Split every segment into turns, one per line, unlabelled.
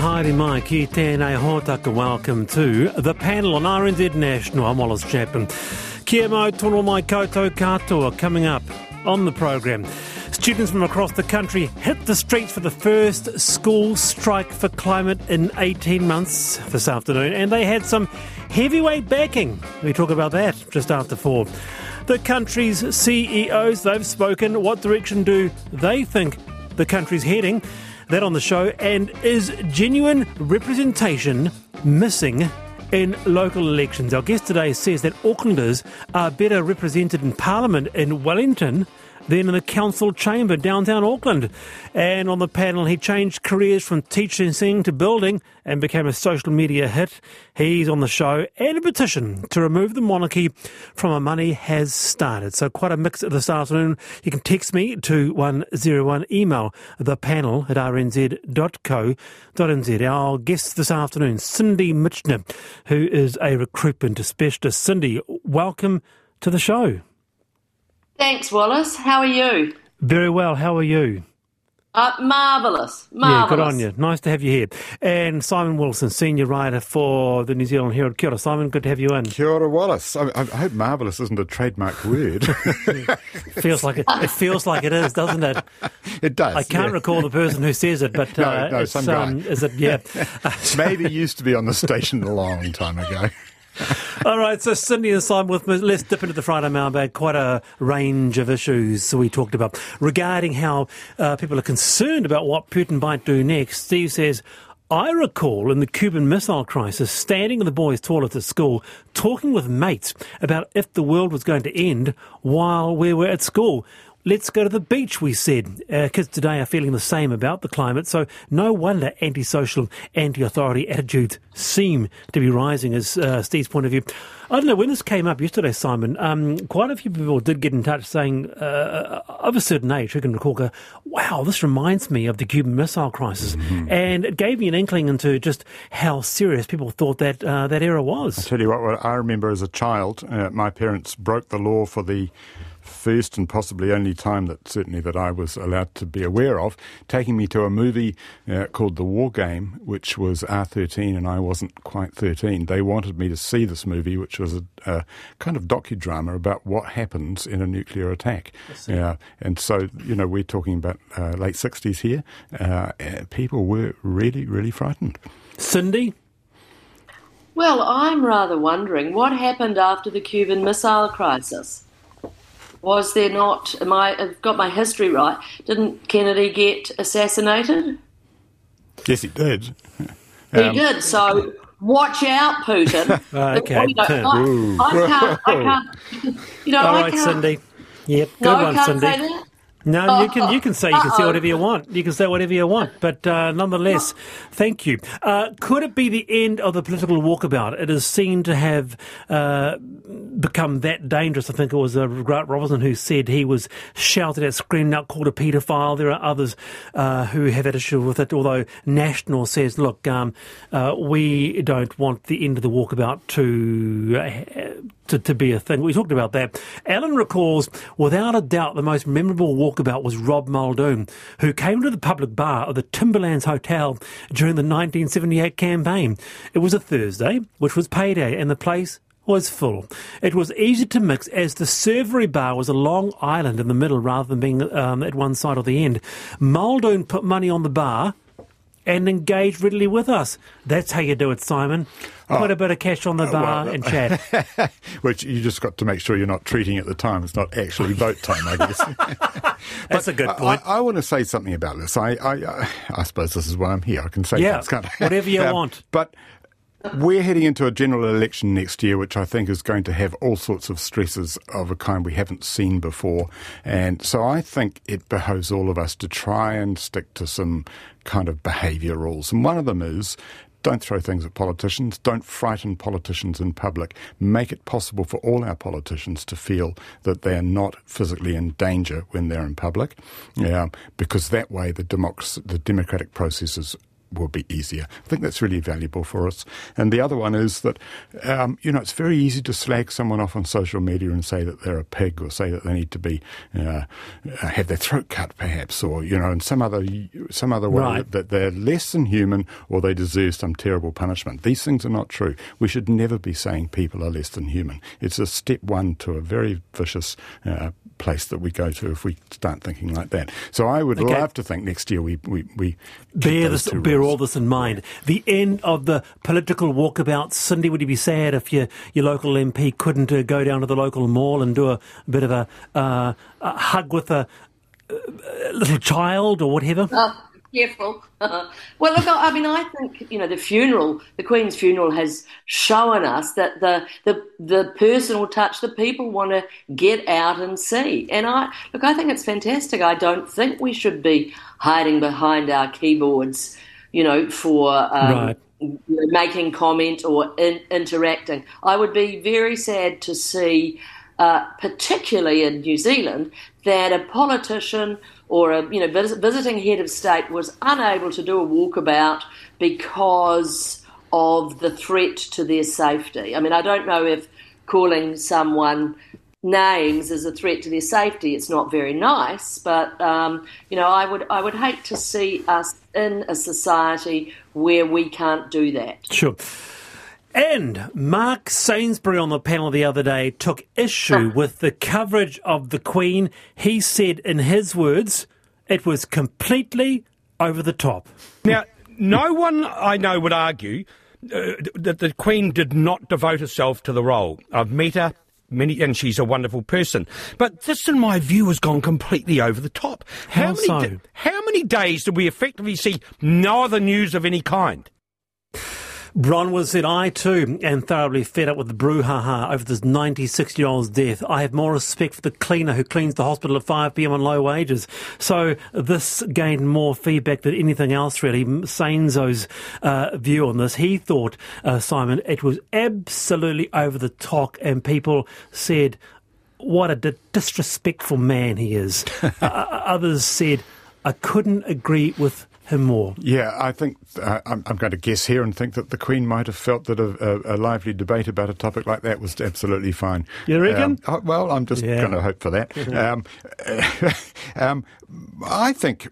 Haere mai ki tēnei hōtaka welcome to the panel on RNZ National. I'm Wallace Chapman. Kia mau tono mai koutou katoa coming up on the program. Students from across the country hit the streets for the first school strike for climate in 18 months this afternoon, and they had some heavyweight backing. We talk about that just after four. The country's CEOs, they've spoken. What direction do they think the country's heading? That on the show. And is genuine representation missing in local elections? Our guest today says that Aucklanders are better represented in Parliament in Wellington than in the council chamber downtown Auckland. And on the panel, he changed careers from teaching singing to building and became a social media hit. He's on the show and a petition to remove the monarchy from our money has started. So quite a mix this afternoon. You can text me to 101, email the panel at rnz.co.nz. Our guest this afternoon, Cindy Mitchener, who is a recruitment specialist. Cindy, welcome to the show.
Thanks, Wallace. How are you?
Very well. How are you?
Uh, marvellous.
Marvellous. Yeah, good on you. Nice to have you here. And Simon Wilson, senior writer for the New Zealand Herald. Kia ora, Simon. Good to have you in.
Kia ora, Wallace. I, I hope marvellous isn't a trademark word.
feels like it, it feels like it is, doesn't it?
It does.
I can't
yeah.
recall the person who says it, but uh,
no, no,
it's,
some guy.
Um, is it? Yeah.
Maybe used to be on the station a long time ago.
All right, so Cindy and Simon with me. Let's dip into the Friday mailbag. Quite a range of issues we talked about regarding how uh, people are concerned about what Putin might do next. Steve says, I recall in the Cuban Missile Crisis standing in the boys' toilet at school talking with mates about if the world was going to end while we were at school. Let's go to the beach, we said. Uh, kids today are feeling the same about the climate, so no wonder antisocial, anti authority attitudes seem to be rising, as uh, Steve's point of view. I don't know, when this came up yesterday, Simon, um, quite a few people did get in touch saying, uh, of a certain age, who can recall, go, wow, this reminds me of the Cuban Missile Crisis. Mm-hmm. And it gave me an inkling into just how serious people thought that, uh, that era was.
I tell you what, what I remember as a child, uh, my parents broke the law for the first and possibly only time that certainly that I was allowed to be aware of, taking me to a movie uh, called The War Game, which was R13, and I wasn't quite 13. They wanted me to see this movie, which was a, a kind of docudrama about what happens in a nuclear attack. Yeah, and so you know we're talking about uh, late 60s here. Uh, people were really, really frightened.
Cindy.
Well, I'm rather wondering what happened after the Cuban Missile Crisis was there not? Am I I've got my history right? Didn't Kennedy get assassinated?
Yes, he did.
He um, did. So watch out, Putin.
okay.
You know, I, I, can't. I can't. You know,
All
I
right,
can't,
Cindy. Yep. Good
no,
one,
can't
Cindy. No,
oh,
you can you can say you can say whatever you want. You can say whatever you want, but uh, nonetheless, thank you. Uh, could it be the end of the political walkabout? It is seen to have uh, become that dangerous. I think it was uh, Grant Robertson who said he was shouted at, screamed out, called a paedophile. There are others uh, who have had issue with it. Although National says, look, um, uh, we don't want the end of the walkabout to to, to be a thing. We talked about that. Alan recalls, without a doubt, the most memorable walkabout was Rob Muldoon, who came to the public bar of the Timberlands Hotel during the 1978 campaign. It was a Thursday, which was payday, and the place was full. It was easy to mix as the servery bar was a long island in the middle rather than being um, at one side or the end. Muldoon put money on the bar and engage readily with us. That's how you do it, Simon. Put oh, a bit of cash on the bar well, and chat.
Which you just got to make sure you're not treating at the time. It's not actually vote time, I guess.
That's a good point.
I, I, want to say something about this. I, I, I, suppose this is why I'm here. I can say
yeah,
things, can't I?
whatever you um, want.
But we're heading into a general election next year, which I think is going to have all sorts of stresses of a kind we haven't seen before. And so I think it behoves all of us to try and stick to some kind of behaviour rules. And one of them is don't throw things at politicians. Don't frighten politicians in public. Make it possible for all our politicians to feel that they are not physically in danger when they're in public, yeah, because that way the, democracy, the democratic process is will be easier. I think that's really valuable for us. And the other one is that, um, you know, it's very easy to slag someone off on social media and say that they're a pig or say that they need to be uh, have their throat cut, perhaps, or you know, in some other some other way
right.
that they're less than human or they deserve some terrible punishment. These things are not true. We should never be saying people are less than human. It's a step one to a very vicious uh, place that we go to if we start thinking like that. So I would okay. love to think next year we we, we
bear this, bear all this in mind. The end of the political walkabout. Cindy, would you be sad if your your local MP couldn't uh, go down to the local mall and do a, a bit of a, uh, a hug with a, a, little child or whatever?
Oh careful. well, look, I mean, I think you know the funeral, the Queen's funeral, has shown us that the the the personal touch that people want to get out and see. And I look, I think it's fantastic. I don't think we should be hiding behind our keyboards, you know, for. Um, right. You know, making comment or in, interacting. I would be very sad to see, uh, particularly in New Zealand, that a politician or a you know visiting head of state was unable to do a walkabout because of the threat to their safety. I mean, I don't know if calling someone names is a threat to their safety. It's not very nice, but um, you know, I would I would hate to see us in a society where we can't do that.
Sure. And Mark Sainsbury on the panel the other day took issue with the coverage of the Queen. He said, in his words, it was completely over the top.
Now, no one I know would argue uh, that the Queen did not devote herself to the role. I've met her. Many, and she's a wonderful person. But this, in my view, has gone completely over the top.
How, how many,
so? how many days did we effectively see no other news of any kind?
Bronwyn said, I too am thoroughly fed up with the brouhaha over this 96 year old's death. I have more respect for the cleaner who cleans the hospital at 5pm on low wages. So this gained more feedback than anything else, really. Sainzo's uh, view on this. He thought, uh, Simon, it was absolutely over the top, and people said, what a disrespectful man he is. uh, others said, I couldn't agree with him more.
Yeah, I think uh, I'm, I'm, going to guess here and think that the Queen might have felt that a, a, a lively debate about a topic like that was absolutely fine.
You reckon?
Um, well, I'm just yeah. going to hope for that. um, um, I think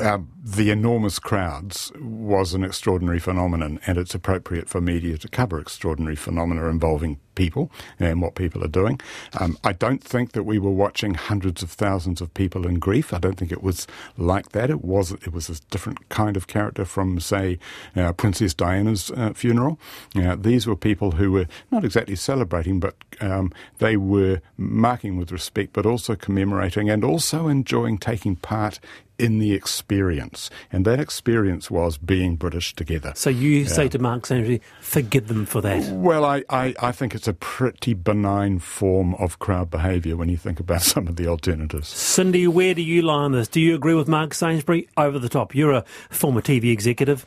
um, the enormous crowds was an extraordinary phenomenon, and it's appropriate for media to cover extraordinary phenomena involving people and what people are doing. Um, I don't think that we were watching hundreds of thousands of people in grief. I don't think it was like that. It was it was a different kind of character from, say, uh, Princess Diana's uh, funeral. Uh, these were people who were not exactly celebrating, but um, they were marking with respect, but also commemorating and also enjoying taking part in the experience. And that experience was being British together.
So you yeah. say to Mark Sainsbury, forgive them for that?
Well, I, I, I, think it's a pretty benign form of crowd behaviour when you think about some of the alternatives.
Cindy, where do you lie on this? Do you agree with Mark Sainsbury? Over the top. You're a former TV executive.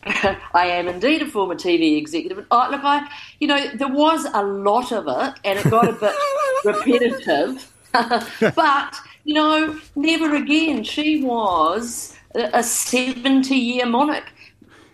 I am indeed a former TV executive. Oh, look, I, you know, there was a lot of it, and it got a bit repetitive. but you know, never again. She was a 70 year monarch.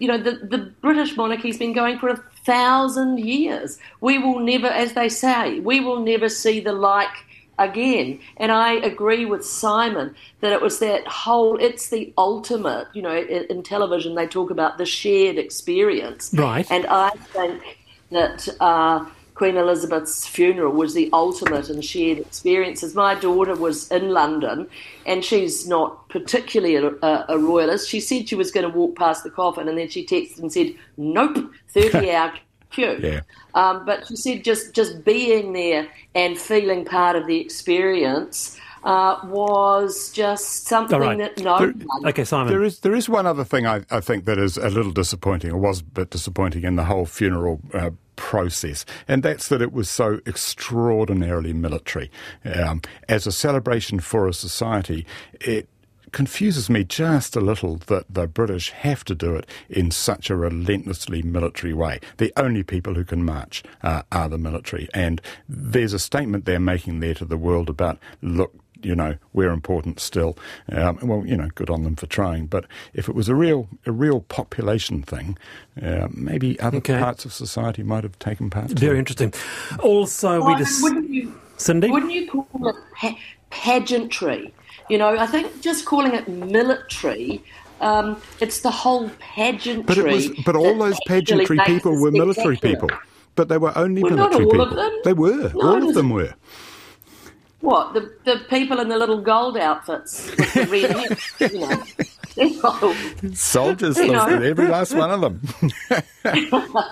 You know, the, the British monarchy's been going for a thousand years. We will never, as they say, we will never see the like again. And I agree with Simon that it was that whole, it's the ultimate, you know, in, in television they talk about the shared experience.
Right.
And I think that. Uh, Queen Elizabeth's funeral was the ultimate in shared experiences. My daughter was in London, and she's not particularly a, a, a royalist. She said she was going to walk past the coffin, and then she texted and said, "Nope, thirty-hour queue."
Yeah.
Um, but she said just just being there and feeling part of the experience. Uh, was just something right. that no. There,
okay, Simon.
There is there is one other thing I, I, think that is a little disappointing, or was a bit disappointing in the whole funeral uh, process, and that's that it was so extraordinarily military. Um, as a celebration for a society, it confuses me just a little that the British have to do it in such a relentlessly military way. The only people who can march uh, are the military. And there's a statement they're making there to the world about look, you know, we're important still. Um, well, you know, good on them for trying. But if it was a real, a real population thing, uh, maybe other
Okay.
parts of society might have taken part. too.
Very interesting. Also, we
Well,
just
wouldn't you
Cindy.
wouldn't you call it pa- pageantry? You know, I think just calling it military, um, it's the whole pageantry.
But it was, but all those pageantry people were military
spectacular.
people. But they were only
Well, not
military
all of
people.
them.
They were.
No,
all of them were.
What the the people in the little gold outfits with the red hair, you know. They're not all-
Soldiers,
You know.
every last one of them.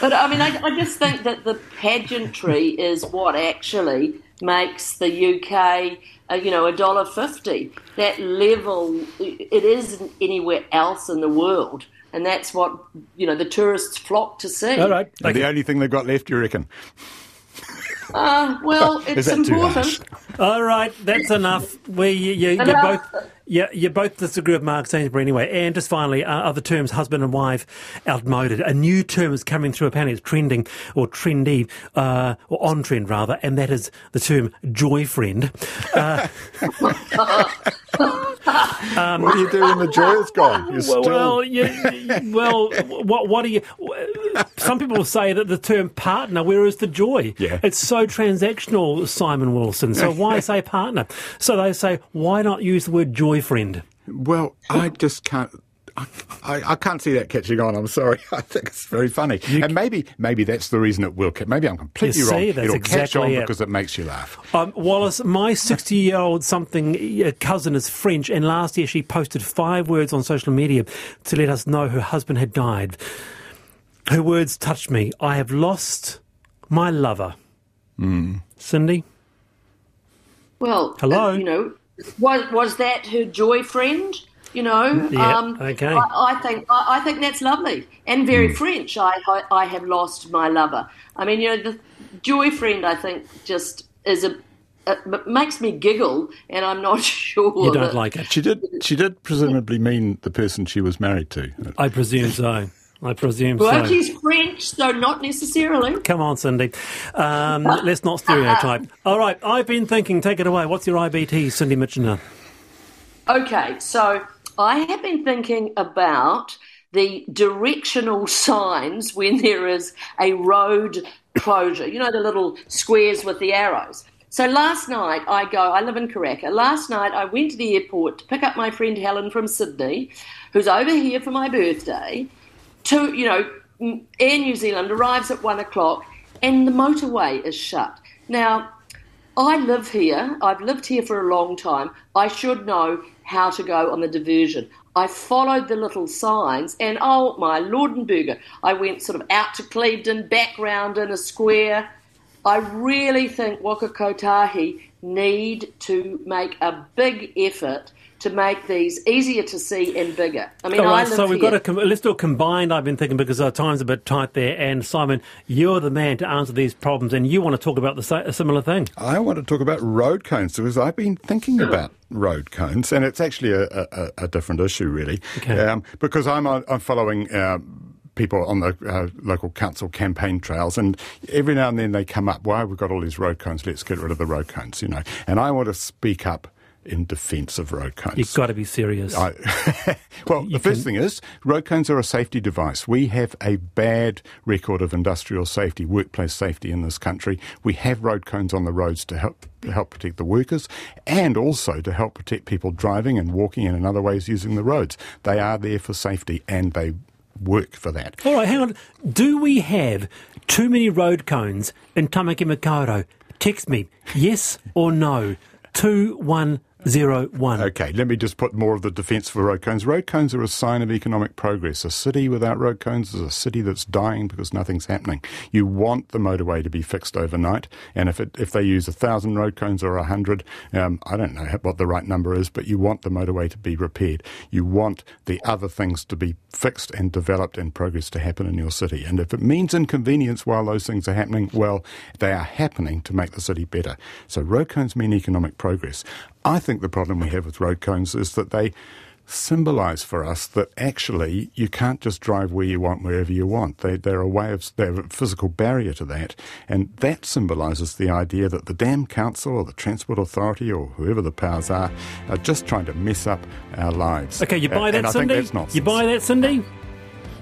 But I mean, I, I just think that the pageantry is what actually makes the UK, uh, you know, a dollar fifty. That level, it isn't anywhere else in the world, and that's what you know the tourists flock to see.
All right.
the only thing they've got left, you reckon?
Uh, well,
Is
it's
that too
important.
harsh?
All right, that's enough. We you, you, you
Enough.
both you, you both disagree with Mark Sainsbury anyway. And just finally, uh, other terms, husband and wife, outmoded. A new term is coming through. Apparently, it's trending or trendy uh, or on trend rather, and that is the term joy friend. Uh,
what do you do when the joy is gone? You're still...
Well, you, you- well, what what do you? Some people say that the term partner, where is the joy?
Yeah.
It's so transactional, Simon Wilson. So why say partner? So they say, why not use the word joy friend?
Well, I just can't. I, I, can't see that catching on. I'm sorry. I think it's very funny, and maybe maybe that's the reason it will. Catch. Maybe I'm completely
see,
wrong. It'll catch on
it.
because it makes you laugh.
Um, Wallace, my 60 year old something uh, cousin is French, and last year she posted five words on social media to let us know her husband had died. Her words touched me. I have lost my lover. Cindy?
Well,
Hello?
uh, you know, was was that her joy friend? You know,
Yeah,
um,
okay.
I, I think I, I think that's lovely and very French. I, I I have lost my lover. I mean, you know, the joy friend. I think just is a. It makes me giggle, and I'm not sure.
You don't
that-
like it.
She did. She did presumably mean the person she was married to.
I presume so. I presume
Well,
so.
she's French, so not necessarily.
Come on, Cindy. Um, let's not stereotype. All right, I've been thinking. Take it away. What's your IBT, Cindy Mitchener?
Okay, so I have been thinking about the directional signs when there is a road closure. You know, the little squares with the arrows. So last night I go, I live in Karaka. Last night I went to the airport to pick up my friend Helen from Sydney, who's over here for my birthday. To, you know, Air New Zealand arrives at one o'clock and the motorway is shut. Now, I live here. I've lived here for a long time. I should know how to go on the diversion. I followed the little signs, and oh my lord and burger, I went sort of out to Clevedon, back round in a square. I really think Waka Kotahi need to make a big effort to make these easier to see and bigger. I mean,
All
I
so we've
here.
got a com- let's do a combined. I've been thinking because our time's a bit tight there. And Simon, you're the man to answer these problems, and you want to talk about the a similar thing.
I want to talk about road cones because I've been thinking about road cones, and it's actually a, a, a different issue, really.
Okay.
Um, because I'm, I'm following. Uh, People on the uh, local council campaign trails, and every now and then they come up. Why we've got all these road cones? Let's get rid of the road cones, you know. And I want to speak up in defence of road cones.
You've got to be serious.
I, well, the first thing is road cones are a safety device. We have a bad record of industrial safety, workplace safety in this country. We have road cones on the roads to help to help protect the workers and also to help protect people driving and walking and in other ways using the roads. They are there for safety and they work for that.
All right, hang on. Do we have too many road cones in Tamaki Makaurau? Text me, yes or no. 2101.
Okay, let me just put more of the defence for road cones. Road cones are a sign of economic progress. A city without road cones is a city that's dying because nothing's happening. You want the motorway to be fixed overnight, and if it, if they use a thousand road cones or a hundred, um, I don't know what the right number is, but you want the motorway to be repaired. You want the other things to be fixed and developed and progress to happen in your city. And if it means inconvenience while those things are happening, well, they are happening to make the city better. So road cones mean economic progress. I think the problem we have with road cones is that they symbolise for us that actually you can't just drive where you want, wherever you want. They, they're a way of, they're a physical barrier to that. And that symbolises the idea that the damn Council or the Transport Authority or whoever the powers are are just trying to mess up our lives.
Okay, you buy
And
that,
I
Cindy?
think that's.
You buy that, Cindy?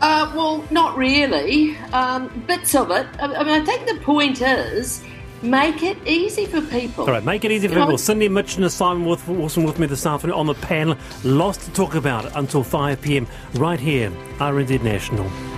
Uh, well, not really. Um, bits of it. I, I mean, I think the point is make it easy for people.
All right, make it easy for people. Cindy Mitchener Simon Wilson Wilson with me this afternoon on the panel. Lots to talk about until 5 pm right here, RNZ National.